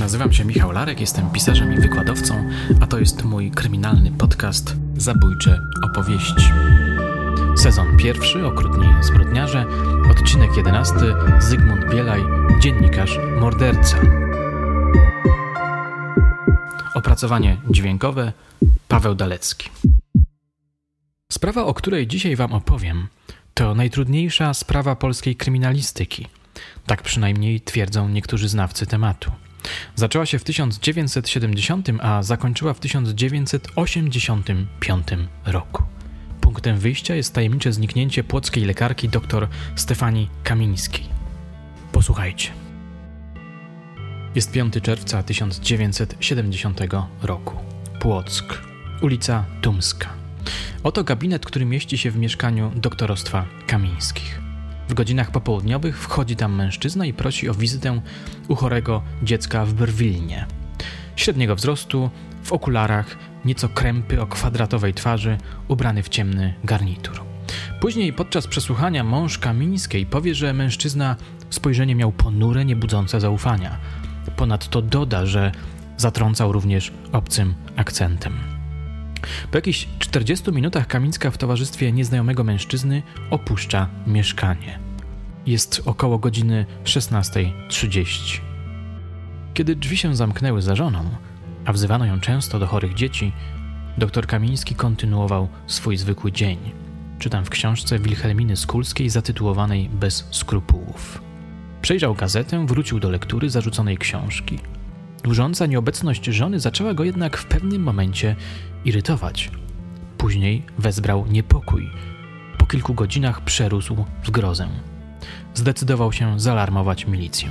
Nazywam się Michał Larek, jestem pisarzem i wykładowcą, a to jest mój kryminalny podcast Zabójcze opowieści. Sezon pierwszy, okrutni zbrodniarze, odcinek jedenasty, Zygmunt Bielaj, dziennikarz, morderca. Opracowanie dźwiękowe, Paweł Dalecki. Sprawa, o której dzisiaj Wam opowiem, to najtrudniejsza sprawa polskiej kryminalistyki. Tak przynajmniej twierdzą niektórzy znawcy tematu. Zaczęła się w 1970, a zakończyła w 1985 roku. Punktem wyjścia jest tajemnicze zniknięcie płockiej lekarki dr Stefanii Kamińskiej. Posłuchajcie. Jest 5 czerwca 1970 roku. Płock, ulica Tumska. Oto gabinet, który mieści się w mieszkaniu doktorostwa Kamińskich. W godzinach popołudniowych wchodzi tam mężczyzna i prosi o wizytę u chorego dziecka w Brwilnie. Średniego wzrostu, w okularach, nieco krępy o kwadratowej twarzy, ubrany w ciemny garnitur. Później podczas przesłuchania mąż Kamińskiej powie, że mężczyzna spojrzenie miał ponure, niebudzące zaufania. Ponadto doda, że zatrącał również obcym akcentem. Po jakichś 40 minutach Kamińska w towarzystwie nieznajomego mężczyzny opuszcza mieszkanie. Jest około godziny 16.30. Kiedy drzwi się zamknęły za żoną, a wzywano ją często do chorych dzieci, doktor Kamiński kontynuował swój zwykły dzień. Czytam w książce Wilhelminy Skulskiej zatytułowanej Bez skrupułów. Przejrzał gazetę, wrócił do lektury zarzuconej książki. Dłużąca nieobecność żony zaczęła go jednak w pewnym momencie irytować. Później wezbrał niepokój. Po kilku godzinach przerósł w grozę. Zdecydował się zaalarmować milicję.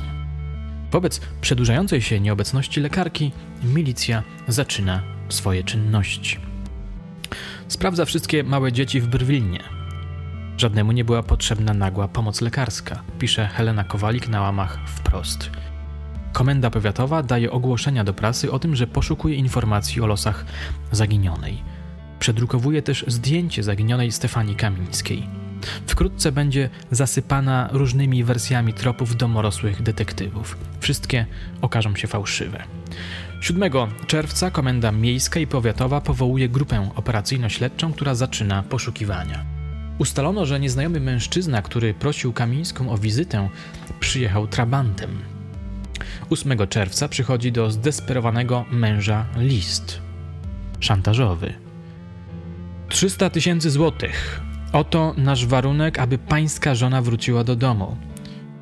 Wobec przedłużającej się nieobecności lekarki, milicja zaczyna swoje czynności. Sprawdza wszystkie małe dzieci w Brwilnie. Żadnemu nie była potrzebna nagła pomoc lekarska, pisze Helena Kowalik na łamach wprost. Komenda powiatowa daje ogłoszenia do prasy o tym, że poszukuje informacji o losach zaginionej. Przedrukowuje też zdjęcie zaginionej Stefanii Kamińskiej. Wkrótce będzie zasypana różnymi wersjami tropów domorosłych detektywów. Wszystkie okażą się fałszywe. 7 czerwca Komenda Miejska i Powiatowa powołuje grupę operacyjno-śledczą, która zaczyna poszukiwania. Ustalono, że nieznajomy mężczyzna, który prosił Kamińską o wizytę, przyjechał trabantem. 8 czerwca przychodzi do zdesperowanego męża list szantażowy. 300 tysięcy złotych. Oto nasz warunek, aby pańska żona wróciła do domu.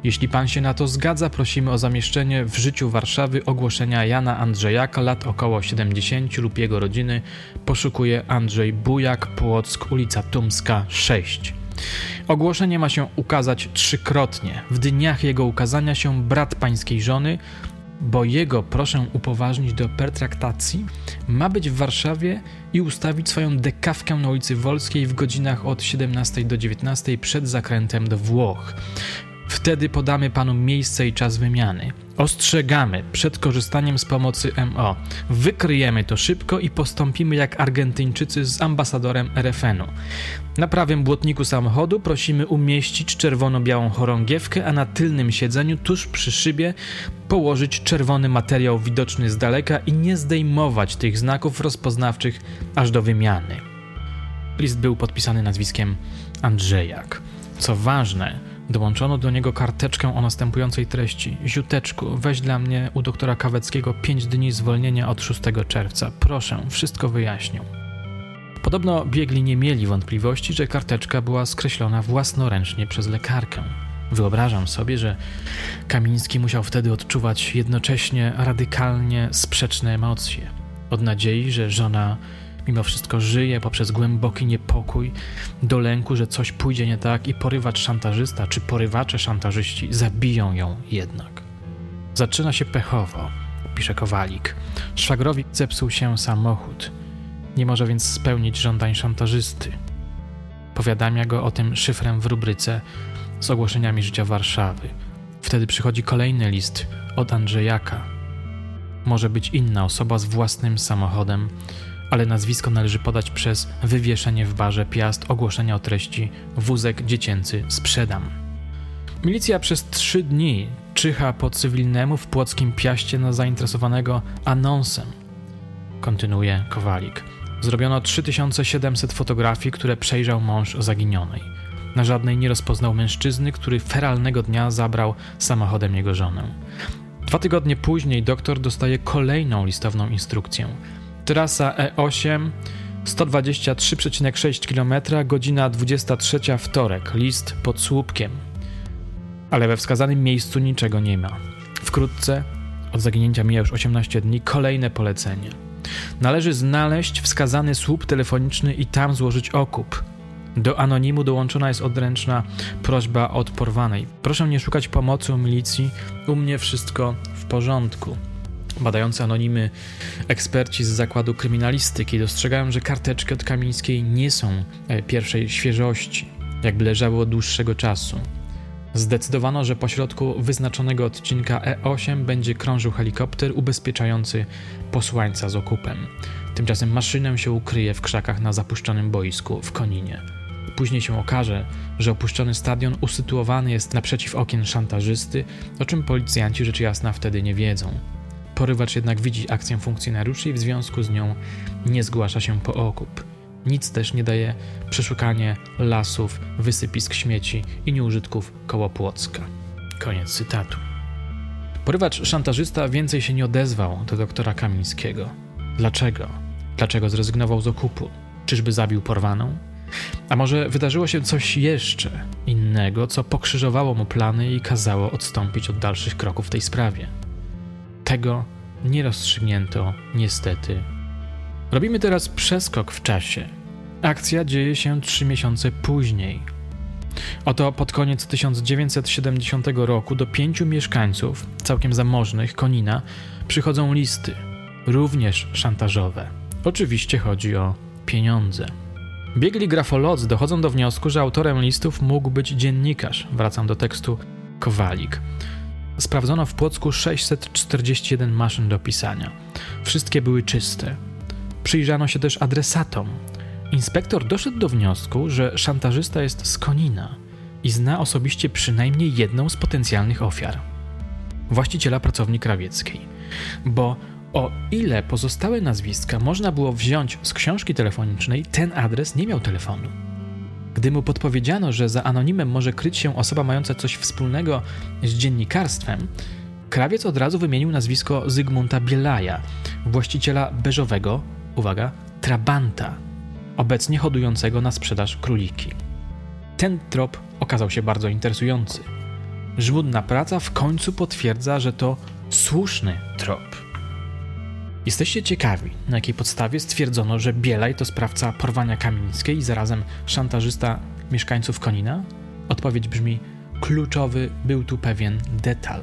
Jeśli pan się na to zgadza, prosimy o zamieszczenie w życiu Warszawy ogłoszenia Jana Andrzejaka, lat około 70 lub jego rodziny. Poszukuje Andrzej Bujak, Płock, ulica Tumska 6. Ogłoszenie ma się ukazać trzykrotnie. W dniach jego ukazania się brat pańskiej żony, bo jego proszę upoważnić do pertraktacji, ma być w Warszawie i ustawić swoją dekawkę na ulicy Wolskiej w godzinach od 17 do 19 przed zakrętem do Włoch. Wtedy podamy panu miejsce i czas wymiany. Ostrzegamy przed korzystaniem z pomocy MO. Wykryjemy to szybko i postąpimy jak Argentyńczycy z ambasadorem RFN-u. Na prawym błotniku samochodu prosimy umieścić czerwono-białą chorągiewkę, a na tylnym siedzeniu tuż przy szybie położyć czerwony materiał widoczny z daleka i nie zdejmować tych znaków rozpoznawczych aż do wymiany. List był podpisany nazwiskiem Andrzejak. Co ważne, Dołączono do niego karteczkę o następującej treści: Ziuteczku, weź dla mnie u doktora Kaweckiego 5 dni zwolnienia od 6 czerwca. Proszę, wszystko wyjaśnię. Podobno biegli nie mieli wątpliwości, że karteczka była skreślona własnoręcznie przez lekarkę. Wyobrażam sobie, że Kamiński musiał wtedy odczuwać jednocześnie radykalnie sprzeczne emocje. Od nadziei, że żona mimo wszystko żyje poprzez głęboki niepokój, do lęku, że coś pójdzie nie tak i porywacz szantażysta czy porywacze szantażyści zabiją ją jednak. Zaczyna się pechowo, pisze Kowalik. Szwagrowi zepsuł się samochód. Nie może więc spełnić żądań szantażysty. Powiadamia go o tym szyfrem w rubryce z ogłoszeniami życia Warszawy. Wtedy przychodzi kolejny list od Andrzejaka. Może być inna osoba z własnym samochodem, ale nazwisko należy podać przez wywieszenie w barze Piast ogłoszenia o treści wózek dziecięcy sprzedam. Milicja przez trzy dni czyha po cywilnemu w płockim piaście na zainteresowanego anonsem. Kontynuuje Kowalik. Zrobiono 3700 fotografii, które przejrzał mąż zaginionej. Na żadnej nie rozpoznał mężczyzny, który feralnego dnia zabrał samochodem jego żonę. Dwa tygodnie później doktor dostaje kolejną listowną instrukcję. Trasa E8 123,6 km, godzina 23 wtorek, list pod słupkiem. Ale we wskazanym miejscu niczego nie ma. Wkrótce, od zaginięcia mija już 18 dni, kolejne polecenie. Należy znaleźć wskazany słup telefoniczny i tam złożyć okup. Do anonimu dołączona jest odręczna prośba od porwanej. Proszę nie szukać pomocy u milicji, u mnie wszystko w porządku. Badający anonimy eksperci z zakładu kryminalistyki dostrzegają, że karteczki od Kamińskiej nie są e, pierwszej świeżości, jakby leżały od dłuższego czasu. Zdecydowano, że pośrodku wyznaczonego odcinka E8 będzie krążył helikopter ubezpieczający posłańca z okupem. Tymczasem maszynę się ukryje w krzakach na zapuszczonym boisku w Koninie. Później się okaże, że opuszczony stadion usytuowany jest naprzeciw okien szantażysty, o czym policjanci rzecz jasna wtedy nie wiedzą. Porywacz jednak widzi akcję funkcjonariuszy i w związku z nią nie zgłasza się po okup. Nic też nie daje przeszukanie lasów, wysypisk śmieci i nieużytków koło Płocka. Koniec cytatu. Porywacz szantażysta więcej się nie odezwał do doktora Kamińskiego. Dlaczego? Dlaczego zrezygnował z okupu? Czyżby zabił porwaną? A może wydarzyło się coś jeszcze innego, co pokrzyżowało mu plany i kazało odstąpić od dalszych kroków w tej sprawie? Tego nie rozstrzygnięto niestety. Robimy teraz przeskok w czasie. Akcja dzieje się trzy miesiące później. Oto pod koniec 1970 roku do pięciu mieszkańców, całkiem zamożnych, Konina, przychodzą listy, również szantażowe. Oczywiście chodzi o pieniądze. Biegli grafolodzy dochodzą do wniosku, że autorem listów mógł być dziennikarz. Wracam do tekstu Kowalik. Sprawdzono w Płocku 641 maszyn do pisania. Wszystkie były czyste. Przyjrzano się też adresatom. Inspektor doszedł do wniosku, że szantażysta jest z Konina i zna osobiście przynajmniej jedną z potencjalnych ofiar właściciela pracowni krawieckiej. Bo o ile pozostałe nazwiska można było wziąć z książki telefonicznej, ten adres nie miał telefonu. Gdy mu podpowiedziano, że za anonimem może kryć się osoba mająca coś wspólnego z dziennikarstwem, krawiec od razu wymienił nazwisko Zygmunta Bielaja, właściciela beżowego, uwaga, Trabanta, obecnie hodującego na sprzedaż króliki. Ten trop okazał się bardzo interesujący. Żmudna praca w końcu potwierdza, że to słuszny trop. Jesteście ciekawi, na jakiej podstawie stwierdzono, że Bielaj to sprawca porwania Kamińskiej i zarazem szantażysta mieszkańców Konina? Odpowiedź brzmi: kluczowy był tu pewien detal.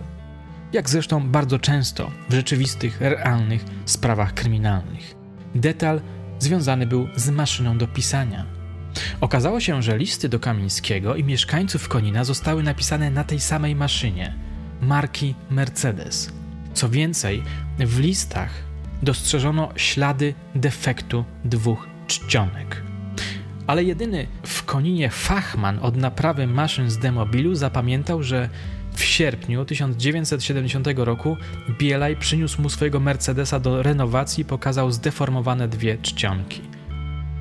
Jak zresztą bardzo często w rzeczywistych, realnych sprawach kryminalnych. Detal związany był z maszyną do pisania. Okazało się, że listy do Kamińskiego i mieszkańców Konina zostały napisane na tej samej maszynie marki Mercedes. Co więcej, w listach dostrzeżono ślady defektu dwóch czcionek. Ale jedyny w Koninie fachman od naprawy maszyn z demobilu zapamiętał, że w sierpniu 1970 roku Bielaj przyniósł mu swojego Mercedesa do renowacji i pokazał zdeformowane dwie czcionki.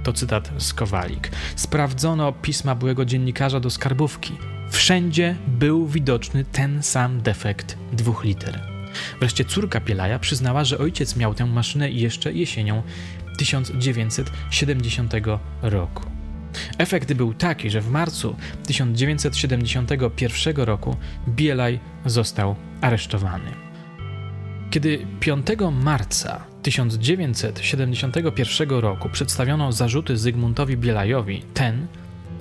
To cytat z Kowalik. Sprawdzono pisma byłego dziennikarza do skarbówki. Wszędzie był widoczny ten sam defekt dwóch liter. Wreszcie córka Pielaja przyznała, że ojciec miał tę maszynę jeszcze jesienią 1970 roku. Efekt był taki, że w marcu 1971 roku Bielaj został aresztowany. Kiedy 5 marca 1971 roku przedstawiono zarzuty Zygmuntowi Bielajowi, ten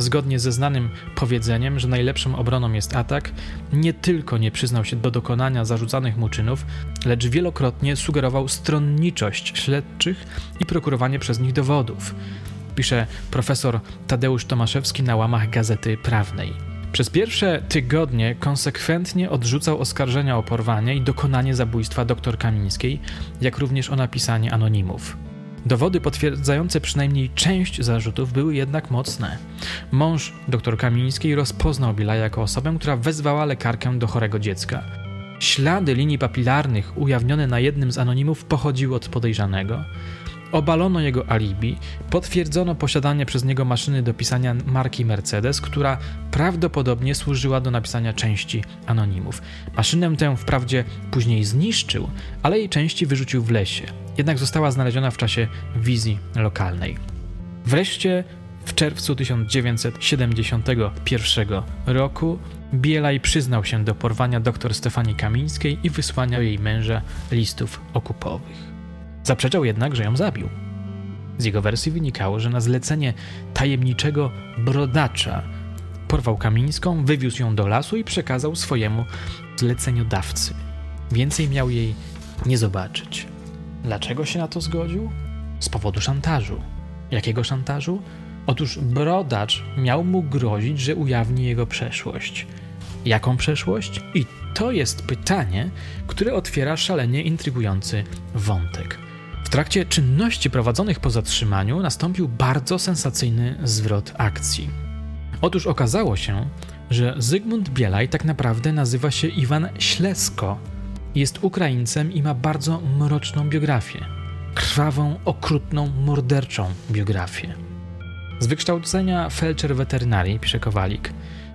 Zgodnie ze znanym powiedzeniem, że najlepszą obroną jest atak, nie tylko nie przyznał się do dokonania zarzucanych mu czynów, lecz wielokrotnie sugerował stronniczość śledczych i prokurowanie przez nich dowodów. Pisze profesor Tadeusz Tomaszewski na łamach Gazety Prawnej. Przez pierwsze tygodnie konsekwentnie odrzucał oskarżenia o porwanie i dokonanie zabójstwa dr Kamińskiej, jak również o napisanie anonimów. Dowody potwierdzające przynajmniej część zarzutów były jednak mocne. Mąż dr Kamińskiej rozpoznał Biela jako osobę, która wezwała lekarkę do chorego dziecka. Ślady linii papilarnych ujawnione na jednym z anonimów pochodziły od podejrzanego. Obalono jego alibi, potwierdzono posiadanie przez niego maszyny do pisania marki Mercedes, która prawdopodobnie służyła do napisania części anonimów. Maszynę tę wprawdzie później zniszczył, ale jej części wyrzucił w lesie. Jednak została znaleziona w czasie wizji lokalnej. Wreszcie w czerwcu 1971 roku Bielaj przyznał się do porwania dr Stefanii Kamińskiej i wysłania jej męża listów okupowych. Zaprzeczał jednak, że ją zabił. Z jego wersji wynikało, że na zlecenie tajemniczego brodacza porwał Kamińską, wywiózł ją do lasu i przekazał swojemu zleceniodawcy. Więcej miał jej nie zobaczyć. Dlaczego się na to zgodził? Z powodu szantażu. Jakiego szantażu? Otóż brodacz miał mu grozić, że ujawni jego przeszłość. Jaką przeszłość? I to jest pytanie, które otwiera szalenie intrygujący wątek trakcie czynności prowadzonych po zatrzymaniu nastąpił bardzo sensacyjny zwrot akcji. Otóż okazało się, że Zygmunt Bielaj tak naprawdę nazywa się Iwan Ślesko. Jest Ukraińcem i ma bardzo mroczną biografię. Krwawą, okrutną, morderczą biografię. Z wykształcenia felczer weterynarii, pisze Kowalik,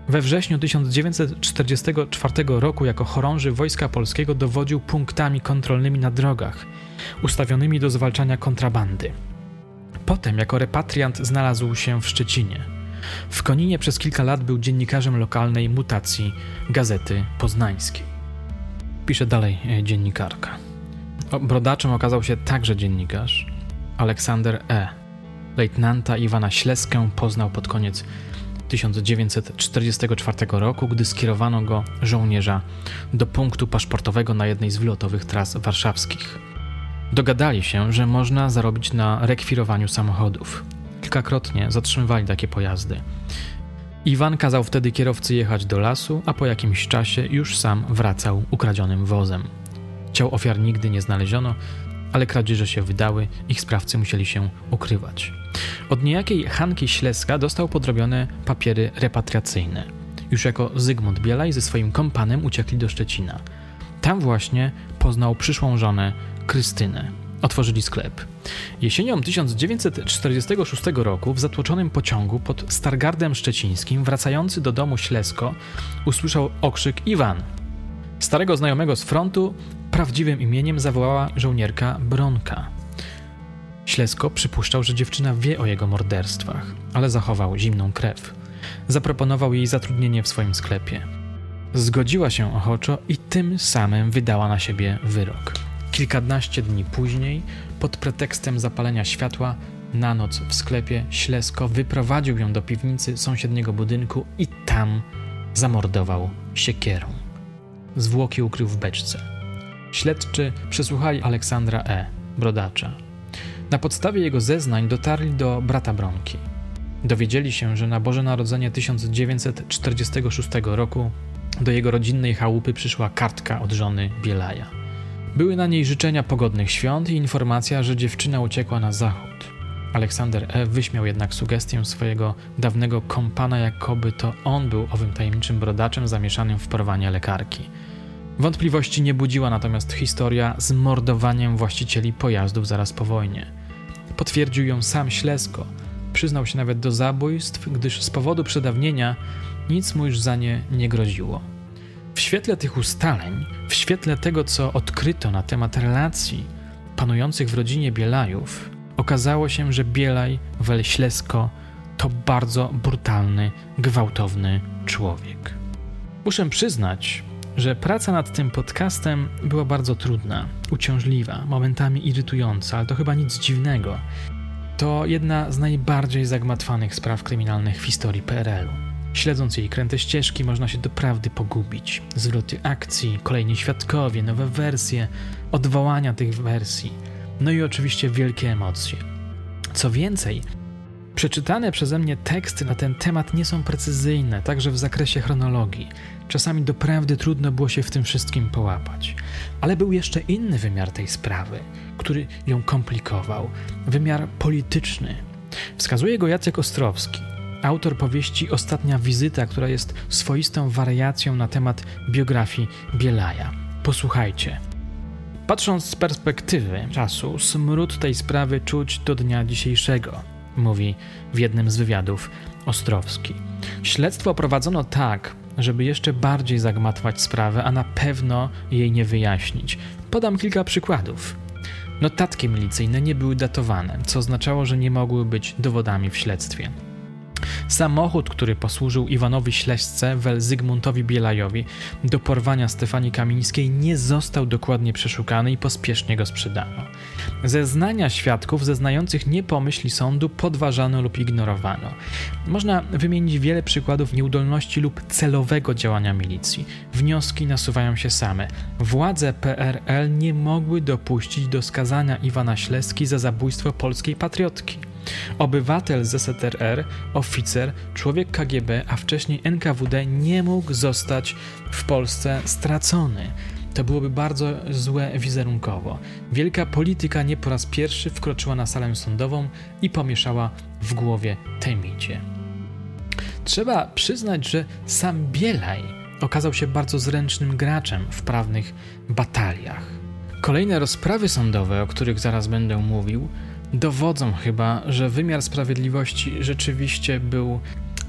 we wrześniu 1944 roku jako chorąży Wojska Polskiego dowodził punktami kontrolnymi na drogach, ustawionymi do zwalczania kontrabandy. Potem jako repatriant znalazł się w Szczecinie. W Koninie przez kilka lat był dziennikarzem lokalnej mutacji Gazety Poznańskiej. Pisze dalej e, dziennikarka. Brodaczem okazał się także dziennikarz Aleksander E. Lejtnanta Iwana Śleskę poznał pod koniec 1944 roku, gdy skierowano go żołnierza do punktu paszportowego na jednej z wylotowych tras warszawskich. Dogadali się, że można zarobić na rekwirowaniu samochodów. Kilkakrotnie zatrzymywali takie pojazdy. Iwan kazał wtedy kierowcy jechać do lasu, a po jakimś czasie już sam wracał ukradzionym wozem. Ciał ofiar nigdy nie znaleziono, ale kradzieże się wydały, ich sprawcy musieli się ukrywać. Od niejakiej Hanki Śleska dostał podrobione papiery repatriacyjne. Już jako Zygmunt Bielaj ze swoim kompanem uciekli do Szczecina. Tam właśnie poznał przyszłą żonę Krystynę. Otworzyli sklep. Jesienią 1946 roku w zatłoczonym pociągu pod Stargardem Szczecińskim wracający do domu Ślesko usłyszał okrzyk Iwan. Starego znajomego z frontu prawdziwym imieniem zawołała żołnierka Bronka. Ślesko przypuszczał, że dziewczyna wie o jego morderstwach, ale zachował zimną krew. Zaproponował jej zatrudnienie w swoim sklepie. Zgodziła się ochoczo i tym samym wydała na siebie wyrok. Kilkanaście dni później, pod pretekstem zapalenia światła, na noc w sklepie Ślesko wyprowadził ją do piwnicy sąsiedniego budynku i tam zamordował siekierą. Zwłoki ukrył w beczce. Śledczy przesłuchali Aleksandra E., brodacza. Na podstawie jego zeznań dotarli do brata Bronki. Dowiedzieli się, że na Boże Narodzenie 1946 roku do jego rodzinnej chałupy przyszła kartka od żony Bielaja. Były na niej życzenia pogodnych świąt i informacja, że dziewczyna uciekła na zachód. Aleksander E. wyśmiał jednak sugestię swojego dawnego kompana, jakoby to on był owym tajemniczym brodaczem zamieszanym w porwanie lekarki. Wątpliwości nie budziła natomiast historia z mordowaniem właścicieli pojazdów zaraz po wojnie. Potwierdził ją sam Ślesko. Przyznał się nawet do zabójstw, gdyż z powodu przedawnienia nic mu już za nie nie groziło. W świetle tych ustaleń, w świetle tego, co odkryto na temat relacji panujących w rodzinie Bielajów, okazało się, że Bielaj wel Ślesko to bardzo brutalny, gwałtowny człowiek. Muszę przyznać, że praca nad tym podcastem była bardzo trudna, uciążliwa, momentami irytująca, ale to chyba nic dziwnego. To jedna z najbardziej zagmatwanych spraw kryminalnych w historii PRL-u. Śledząc jej kręte ścieżki, można się doprawdy pogubić. Zwroty akcji, kolejni świadkowie, nowe wersje, odwołania tych wersji, no i oczywiście wielkie emocje. Co więcej, Przeczytane przeze mnie teksty na ten temat nie są precyzyjne, także w zakresie chronologii. Czasami doprawdy trudno było się w tym wszystkim połapać. Ale był jeszcze inny wymiar tej sprawy, który ją komplikował wymiar polityczny. Wskazuje go Jacek Ostrowski, autor powieści Ostatnia wizyta, która jest swoistą wariacją na temat biografii Bielaja. Posłuchajcie. Patrząc z perspektywy czasu, smród tej sprawy czuć do dnia dzisiejszego mówi w jednym z wywiadów Ostrowski. Śledztwo prowadzono tak, żeby jeszcze bardziej zagmatwać sprawę, a na pewno jej nie wyjaśnić. Podam kilka przykładów. Notatki milicyjne nie były datowane, co oznaczało, że nie mogły być dowodami w śledztwie. Samochód, który posłużył Iwanowi Śleśce, wel Zygmuntowi Bielajowi do porwania Stefanii Kamińskiej, nie został dokładnie przeszukany i pospiesznie go sprzedano. Zeznania świadków zeznających nie sądu podważano lub ignorowano. Można wymienić wiele przykładów nieudolności lub celowego działania milicji. Wnioski nasuwają się same. Władze PRL nie mogły dopuścić do skazania Iwana Śleski za zabójstwo polskiej patriotki. Obywatel ZSRR, oficer, człowiek KGB, a wcześniej NKWD nie mógł zostać w Polsce stracony. To byłoby bardzo złe wizerunkowo. Wielka polityka nie po raz pierwszy wkroczyła na salę sądową i pomieszała w głowie Temidzie. Trzeba przyznać, że sam Bielaj okazał się bardzo zręcznym graczem w prawnych bataliach. Kolejne rozprawy sądowe, o których zaraz będę mówił, dowodzą chyba, że wymiar sprawiedliwości rzeczywiście był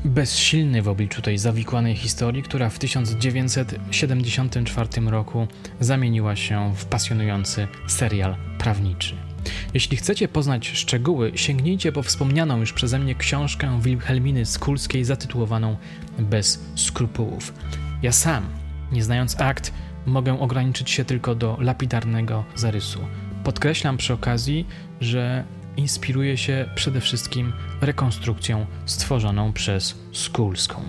bezsilny w obliczu tej zawikłanej historii, która w 1974 roku zamieniła się w pasjonujący serial prawniczy. Jeśli chcecie poznać szczegóły, sięgnijcie po wspomnianą już przeze mnie książkę Wilhelminy Skulskiej zatytułowaną Bez skrupułów. Ja sam, nie znając akt, mogę ograniczyć się tylko do lapidarnego zarysu. Podkreślam przy okazji, że inspiruje się przede wszystkim rekonstrukcją stworzoną przez Skulską.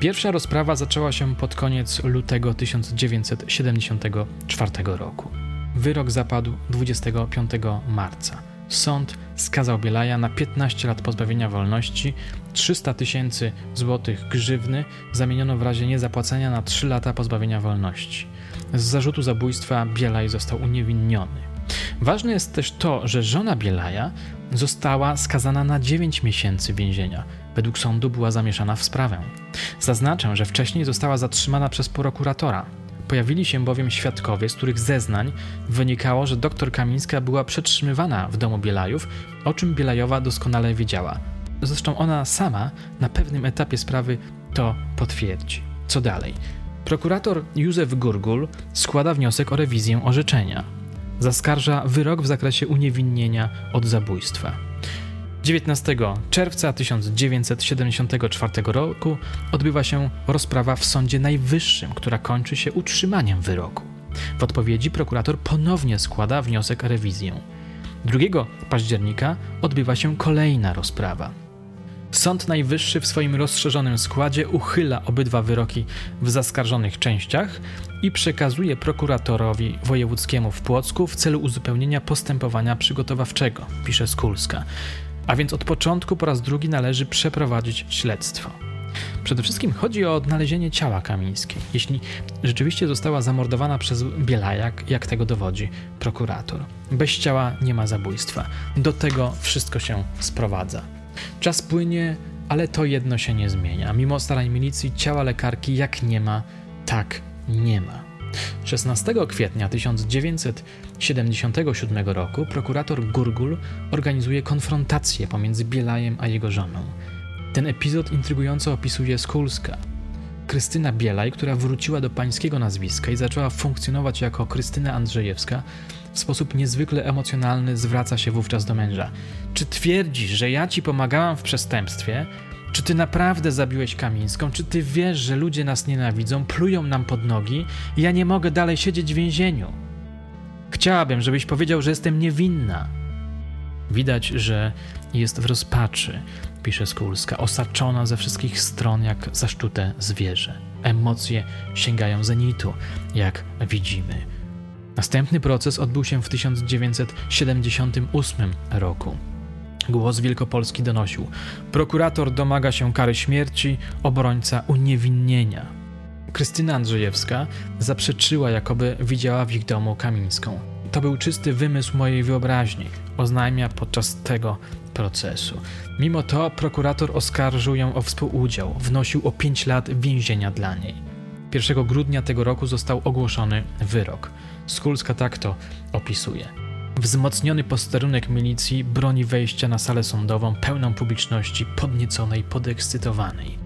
Pierwsza rozprawa zaczęła się pod koniec lutego 1974 roku. Wyrok zapadł 25 marca. Sąd skazał Bielaja na 15 lat pozbawienia wolności, 300 tysięcy złotych grzywny zamieniono w razie niezapłacenia na 3 lata pozbawienia wolności. Z zarzutu zabójstwa Bielaj został uniewinniony. Ważne jest też to, że żona Bielaja została skazana na 9 miesięcy więzienia. Według sądu była zamieszana w sprawę. Zaznaczę, że wcześniej została zatrzymana przez prokuratora. Pojawili się bowiem świadkowie, z których zeznań wynikało, że doktor Kamińska była przetrzymywana w domu Bielajów, o czym Bielajowa doskonale wiedziała. Zresztą ona sama na pewnym etapie sprawy to potwierdzi. Co dalej? Prokurator Józef Gurgul składa wniosek o rewizję orzeczenia zaskarża wyrok w zakresie uniewinnienia od zabójstwa. 19 czerwca 1974 roku odbywa się rozprawa w Sądzie Najwyższym, która kończy się utrzymaniem wyroku. W odpowiedzi prokurator ponownie składa wniosek o rewizję. 2 października odbywa się kolejna rozprawa. Sąd Najwyższy w swoim rozszerzonym składzie uchyla obydwa wyroki w zaskarżonych częściach i przekazuje prokuratorowi wojewódzkiemu w Płocku w celu uzupełnienia postępowania przygotowawczego, pisze Skulska. A więc od początku po raz drugi należy przeprowadzić śledztwo. Przede wszystkim chodzi o odnalezienie ciała Kamińskiej, jeśli rzeczywiście została zamordowana przez Bielajak, jak tego dowodzi prokurator. Bez ciała nie ma zabójstwa. Do tego wszystko się sprowadza. Czas płynie, ale to jedno się nie zmienia. Mimo starań milicji, ciała lekarki jak nie ma, tak nie ma. 16 kwietnia 1977 roku prokurator Gurgul organizuje konfrontację pomiędzy Bielajem a jego żoną. Ten epizod intrygująco opisuje Skulska. Krystyna Bielaj, która wróciła do pańskiego nazwiska i zaczęła funkcjonować jako Krystyna Andrzejewska, w sposób niezwykle emocjonalny zwraca się wówczas do męża. Czy twierdzisz, że ja ci pomagałam w przestępstwie? Czy ty naprawdę zabiłeś Kamińską? Czy ty wiesz, że ludzie nas nienawidzą, plują nam pod nogi ja nie mogę dalej siedzieć w więzieniu? Chciałabym, żebyś powiedział, że jestem niewinna. Widać, że jest w rozpaczy, pisze Skulska, osaczona ze wszystkich stron jak zaszczute zwierzę. Emocje sięgają zenitu, jak widzimy. Następny proces odbył się w 1978 roku. Głos Wielkopolski donosił. Prokurator domaga się kary śmierci, obrońca uniewinnienia. Krystyna Andrzejewska zaprzeczyła, jakoby widziała w ich domu Kamińską. To był czysty wymysł mojej wyobraźni, oznajmia podczas tego procesu. Mimo to prokurator oskarżył ją o współudział, wnosił o 5 lat więzienia dla niej. 1 grudnia tego roku został ogłoszony wyrok. Skulska tak to opisuje. Wzmocniony posterunek milicji broni wejścia na salę sądową pełną publiczności, podnieconej, podekscytowanej.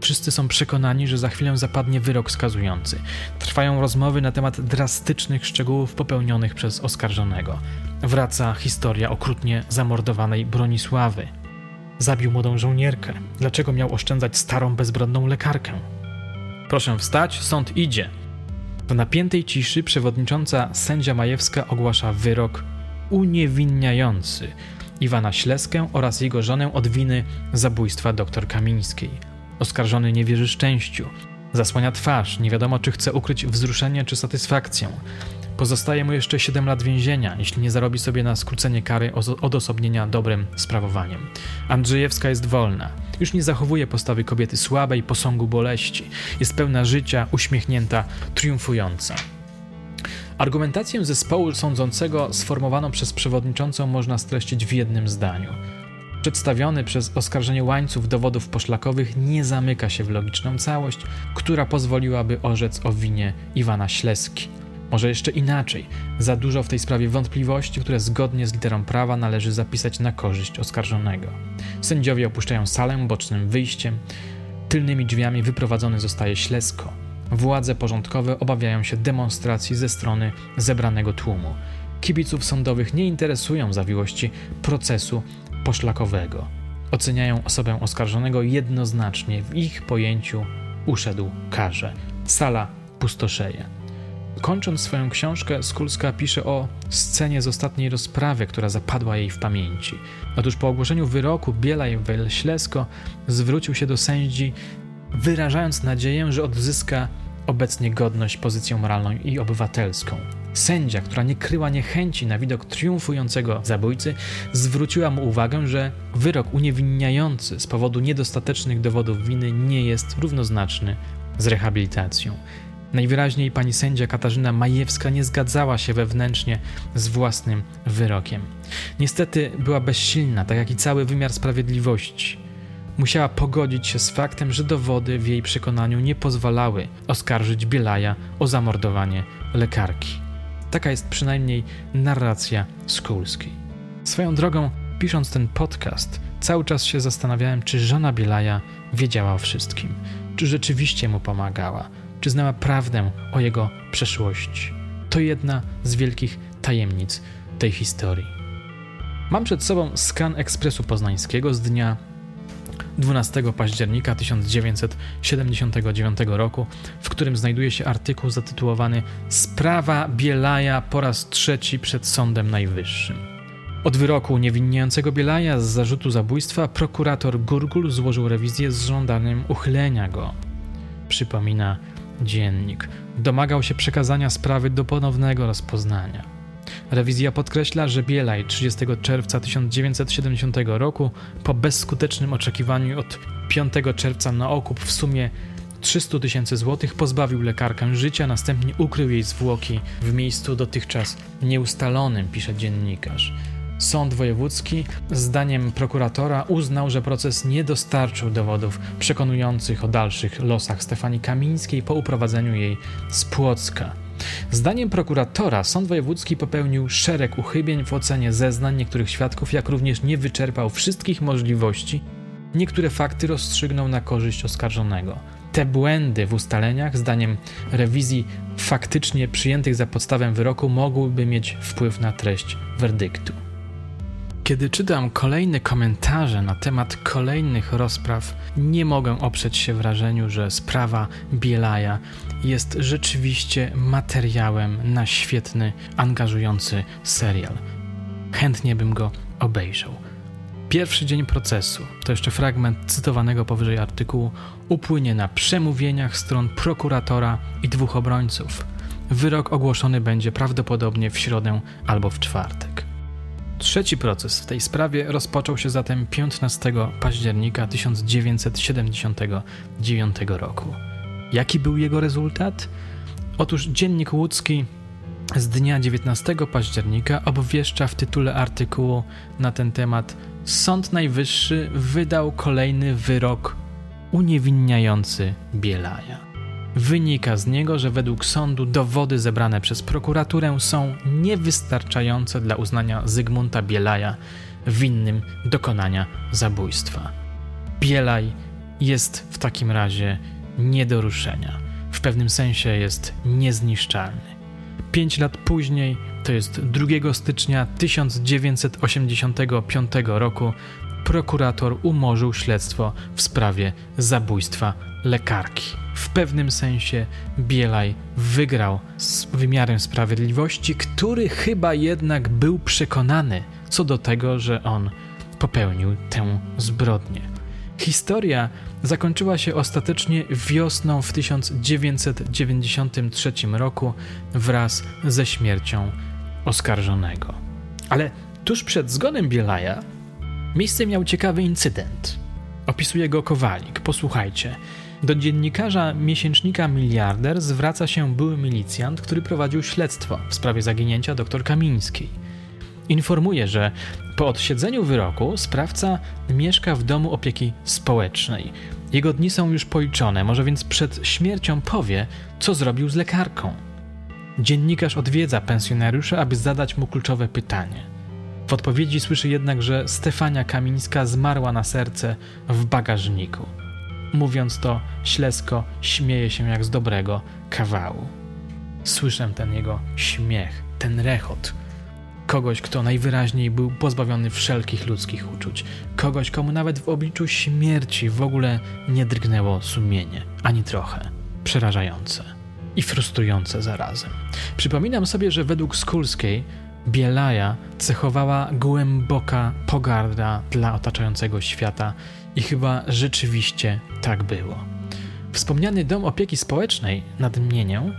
Wszyscy są przekonani, że za chwilę zapadnie wyrok skazujący. Trwają rozmowy na temat drastycznych szczegółów popełnionych przez oskarżonego. Wraca historia okrutnie zamordowanej Bronisławy. Zabił młodą żołnierkę. Dlaczego miał oszczędzać starą, bezbronną lekarkę? Proszę wstać, sąd idzie. W napiętej ciszy przewodnicząca sędzia Majewska ogłasza wyrok uniewinniający Iwana Śleskę oraz jego żonę od winy zabójstwa dr Kamińskiej. Oskarżony nie wierzy szczęściu. Zasłania twarz, nie wiadomo czy chce ukryć wzruszenie czy satysfakcję. Pozostaje mu jeszcze 7 lat więzienia, jeśli nie zarobi sobie na skrócenie kary odosobnienia dobrym sprawowaniem. Andrzejewska jest wolna. Już nie zachowuje postawy kobiety słabej, posągu boleści. Jest pełna życia, uśmiechnięta, triumfująca. Argumentację zespołu sądzącego sformowaną przez przewodniczącą można streścić w jednym zdaniu. Przedstawiony przez oskarżenie łańcuch dowodów poszlakowych nie zamyka się w logiczną całość, która pozwoliłaby orzec o winie Iwana Śleski. Może jeszcze inaczej, za dużo w tej sprawie wątpliwości, które zgodnie z literą prawa należy zapisać na korzyść oskarżonego. Sędziowie opuszczają salę bocznym wyjściem, tylnymi drzwiami wyprowadzony zostaje Ślesko. Władze porządkowe obawiają się demonstracji ze strony zebranego tłumu. Kibiców sądowych nie interesują zawiłości procesu poszlakowego. Oceniają osobę oskarżonego jednoznacznie, w ich pojęciu uszedł karze. Sala pustoszeje. Kończąc swoją książkę, Skulska pisze o scenie z ostatniej rozprawy, która zapadła jej w pamięci. Otóż po ogłoszeniu wyroku Bielaj Ślesko zwrócił się do sędzi, wyrażając nadzieję, że odzyska obecnie godność, pozycję moralną i obywatelską. Sędzia, która nie kryła niechęci na widok triumfującego zabójcy, zwróciła mu uwagę, że wyrok uniewinniający z powodu niedostatecznych dowodów winy nie jest równoznaczny z rehabilitacją. Najwyraźniej pani sędzia Katarzyna Majewska nie zgadzała się wewnętrznie z własnym wyrokiem. Niestety była bezsilna, tak jak i cały wymiar sprawiedliwości. Musiała pogodzić się z faktem, że dowody w jej przekonaniu nie pozwalały oskarżyć Bielaja o zamordowanie lekarki. Taka jest przynajmniej narracja Skulskiej. Swoją drogą, pisząc ten podcast, cały czas się zastanawiałem, czy żona Bielaja wiedziała o wszystkim, czy rzeczywiście mu pomagała, czy znała prawdę o jego przeszłości. To jedna z wielkich tajemnic tej historii. Mam przed sobą skan ekspresu poznańskiego z dnia 12 października 1979 roku, w którym znajduje się artykuł zatytułowany Sprawa Bielaja po raz trzeci przed Sądem Najwyższym. Od wyroku uniewinniającego Bielaja z zarzutu zabójstwa prokurator Gurgul złożył rewizję z żądaniem uchylenia go. Przypomina dziennik. Domagał się przekazania sprawy do ponownego rozpoznania. Rewizja podkreśla, że Bielaj 30 czerwca 1970 roku, po bezskutecznym oczekiwaniu od 5 czerwca na okup w sumie 300 tysięcy złotych, pozbawił lekarkę życia, następnie ukrył jej zwłoki w miejscu dotychczas nieustalonym, pisze dziennikarz. Sąd wojewódzki, zdaniem prokuratora, uznał, że proces nie dostarczył dowodów przekonujących o dalszych losach Stefanii Kamińskiej po uprowadzeniu jej z Płocka. Zdaniem prokuratora sąd wojewódzki popełnił szereg uchybień w ocenie zeznań niektórych świadków, jak również nie wyczerpał wszystkich możliwości. Niektóre fakty rozstrzygnął na korzyść oskarżonego. Te błędy w ustaleniach, zdaniem rewizji faktycznie przyjętych za podstawę wyroku, mogłyby mieć wpływ na treść werdyktu. Kiedy czytam kolejne komentarze na temat kolejnych rozpraw, nie mogę oprzeć się wrażeniu, że sprawa Bielaja jest rzeczywiście materiałem na świetny, angażujący serial. Chętnie bym go obejrzał. Pierwszy dzień procesu, to jeszcze fragment cytowanego powyżej artykułu, upłynie na przemówieniach stron prokuratora i dwóch obrońców. Wyrok ogłoszony będzie prawdopodobnie w środę albo w czwartek. Trzeci proces w tej sprawie rozpoczął się zatem 15 października 1979 roku. Jaki był jego rezultat? Otóż Dziennik Łódzki z dnia 19 października obwieszcza w tytule artykułu na ten temat Sąd Najwyższy wydał kolejny wyrok uniewinniający Bielaja. Wynika z niego, że według sądu dowody zebrane przez prokuraturę są niewystarczające dla uznania Zygmunta Bielaja winnym dokonania zabójstwa. Bielaj jest w takim razie nie do ruszenia. W pewnym sensie jest niezniszczalny. Pięć lat później, to jest 2 stycznia 1985 roku, prokurator umorzył śledztwo w sprawie zabójstwa lekarki. W pewnym sensie Bielaj wygrał z wymiarem sprawiedliwości, który chyba jednak był przekonany co do tego, że on popełnił tę zbrodnię. Historia zakończyła się ostatecznie wiosną w 1993 roku wraz ze śmiercią oskarżonego. Ale tuż przed zgonem Bielaja miejsce miał ciekawy incydent. Opisuje go Kowalik. Posłuchajcie. Do dziennikarza miesięcznika Miliarder zwraca się były milicjant, który prowadził śledztwo w sprawie zaginięcia dr Kamińskiej. Informuje, że po odsiedzeniu wyroku sprawca mieszka w domu opieki społecznej. Jego dni są już policzone, może więc przed śmiercią powie, co zrobił z lekarką. Dziennikarz odwiedza pensjonariusza, aby zadać mu kluczowe pytanie. W odpowiedzi słyszy jednak, że Stefania Kamińska zmarła na serce w bagażniku. Mówiąc to, Ślesko śmieje się jak z dobrego kawału. Słyszę ten jego śmiech, ten rechot. Kogoś, kto najwyraźniej był pozbawiony wszelkich ludzkich uczuć. Kogoś, komu nawet w obliczu śmierci w ogóle nie drgnęło sumienie, ani trochę. Przerażające i frustrujące zarazem. Przypominam sobie, że według Skulskiej Bielaja cechowała głęboka pogarda dla otaczającego świata i chyba rzeczywiście tak było. Wspomniany dom opieki społecznej nad Mienią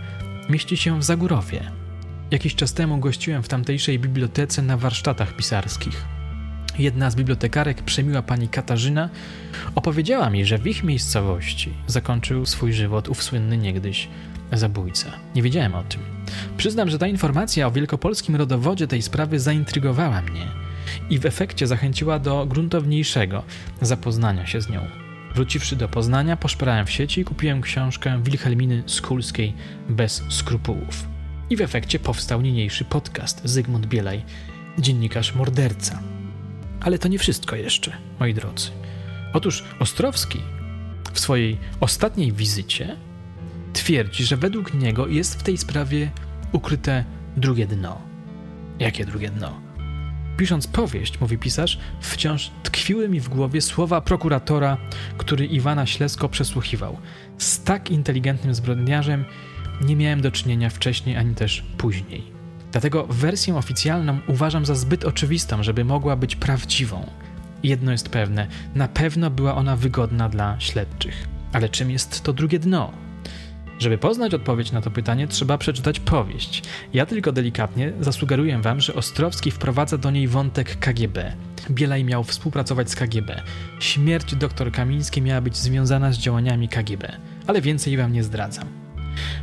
mieści się w Zagórowie. Jakiś czas temu gościłem w tamtejszej bibliotece na warsztatach pisarskich. Jedna z bibliotekarek, przemiła pani Katarzyna, opowiedziała mi, że w ich miejscowości zakończył swój żywot ów słynny niegdyś zabójca. Nie wiedziałem o tym. Przyznam, że ta informacja o wielkopolskim rodowodzie tej sprawy zaintrygowała mnie i w efekcie zachęciła do gruntowniejszego zapoznania się z nią. Wróciwszy do Poznania, poszperałem w sieci i kupiłem książkę Wilhelminy Skulskiej bez skrupułów. I w efekcie powstał niniejszy podcast Zygmunt Bielaj, dziennikarz morderca. Ale to nie wszystko jeszcze, moi drodzy. Otóż Ostrowski w swojej ostatniej wizycie twierdzi, że według niego jest w tej sprawie ukryte drugie dno. Jakie drugie dno? Pisząc powieść, mówi pisarz, wciąż tkwiły mi w głowie słowa prokuratora, który Iwana Ślesko przesłuchiwał. Z tak inteligentnym zbrodniarzem nie miałem do czynienia wcześniej ani też później. Dlatego wersję oficjalną uważam za zbyt oczywistą, żeby mogła być prawdziwą. Jedno jest pewne, na pewno była ona wygodna dla śledczych. Ale czym jest to drugie dno? Żeby poznać odpowiedź na to pytanie, trzeba przeczytać powieść. Ja tylko delikatnie zasugeruję wam, że Ostrowski wprowadza do niej wątek KGB. Bielaj miał współpracować z KGB. Śmierć dr Kamińskiej miała być związana z działaniami KGB, ale więcej wam nie zdradzam.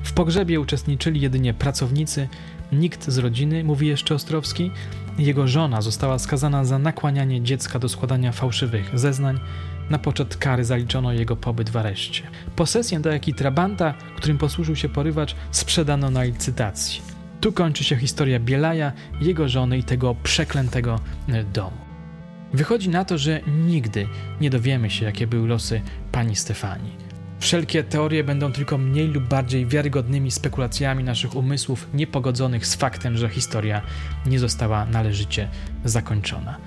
W pogrzebie uczestniczyli jedynie pracownicy, nikt z rodziny, mówi jeszcze Ostrowski. Jego żona została skazana za nakłanianie dziecka do składania fałszywych zeznań, na poczet kary zaliczono jego pobyt w areszcie. Posesję do jaki trabanta, którym posłużył się porywacz, sprzedano na licytacji. Tu kończy się historia Bielaja, jego żony i tego przeklętego e, domu. Wychodzi na to, że nigdy nie dowiemy się, jakie były losy pani Stefanii. Wszelkie teorie będą tylko mniej lub bardziej wiarygodnymi spekulacjami naszych umysłów, niepogodzonych z faktem, że historia nie została należycie zakończona.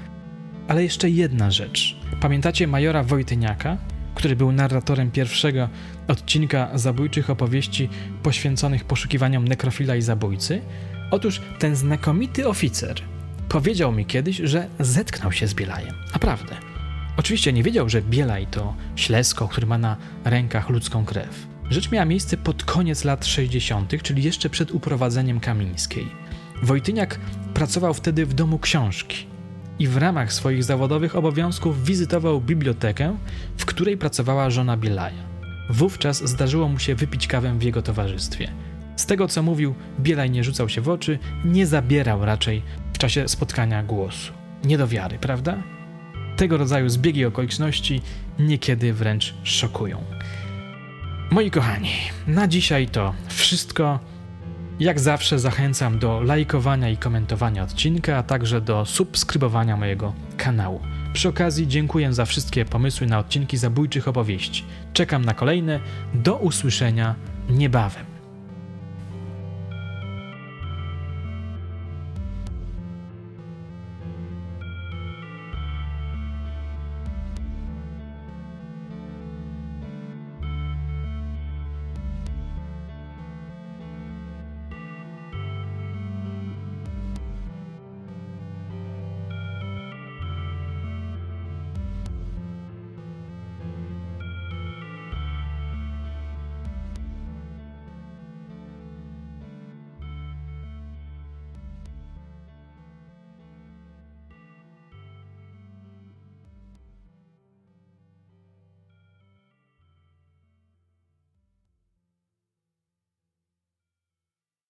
Ale jeszcze jedna rzecz. Pamiętacie majora Wojtyniaka, który był narratorem pierwszego odcinka zabójczych opowieści poświęconych poszukiwaniom nekrofila i zabójcy? Otóż ten znakomity oficer powiedział mi kiedyś, że zetknął się z Bielajem. Naprawdę. Oczywiście nie wiedział, że Bielaj to ślesko, który ma na rękach ludzką krew. Rzecz miała miejsce pod koniec lat 60., czyli jeszcze przed uprowadzeniem Kamińskiej. Wojtyniak pracował wtedy w domu książki i w ramach swoich zawodowych obowiązków wizytował bibliotekę, w której pracowała żona Bielaja. Wówczas zdarzyło mu się wypić kawę w jego towarzystwie. Z tego co mówił, Bielaj nie rzucał się w oczy, nie zabierał raczej w czasie spotkania głosu. Nie do wiary, prawda? Tego rodzaju zbiegi okoliczności niekiedy wręcz szokują. Moi kochani, na dzisiaj to wszystko. Jak zawsze zachęcam do lajkowania i komentowania odcinka, a także do subskrybowania mojego kanału. Przy okazji dziękuję za wszystkie pomysły na odcinki zabójczych opowieści. Czekam na kolejne. Do usłyszenia niebawem.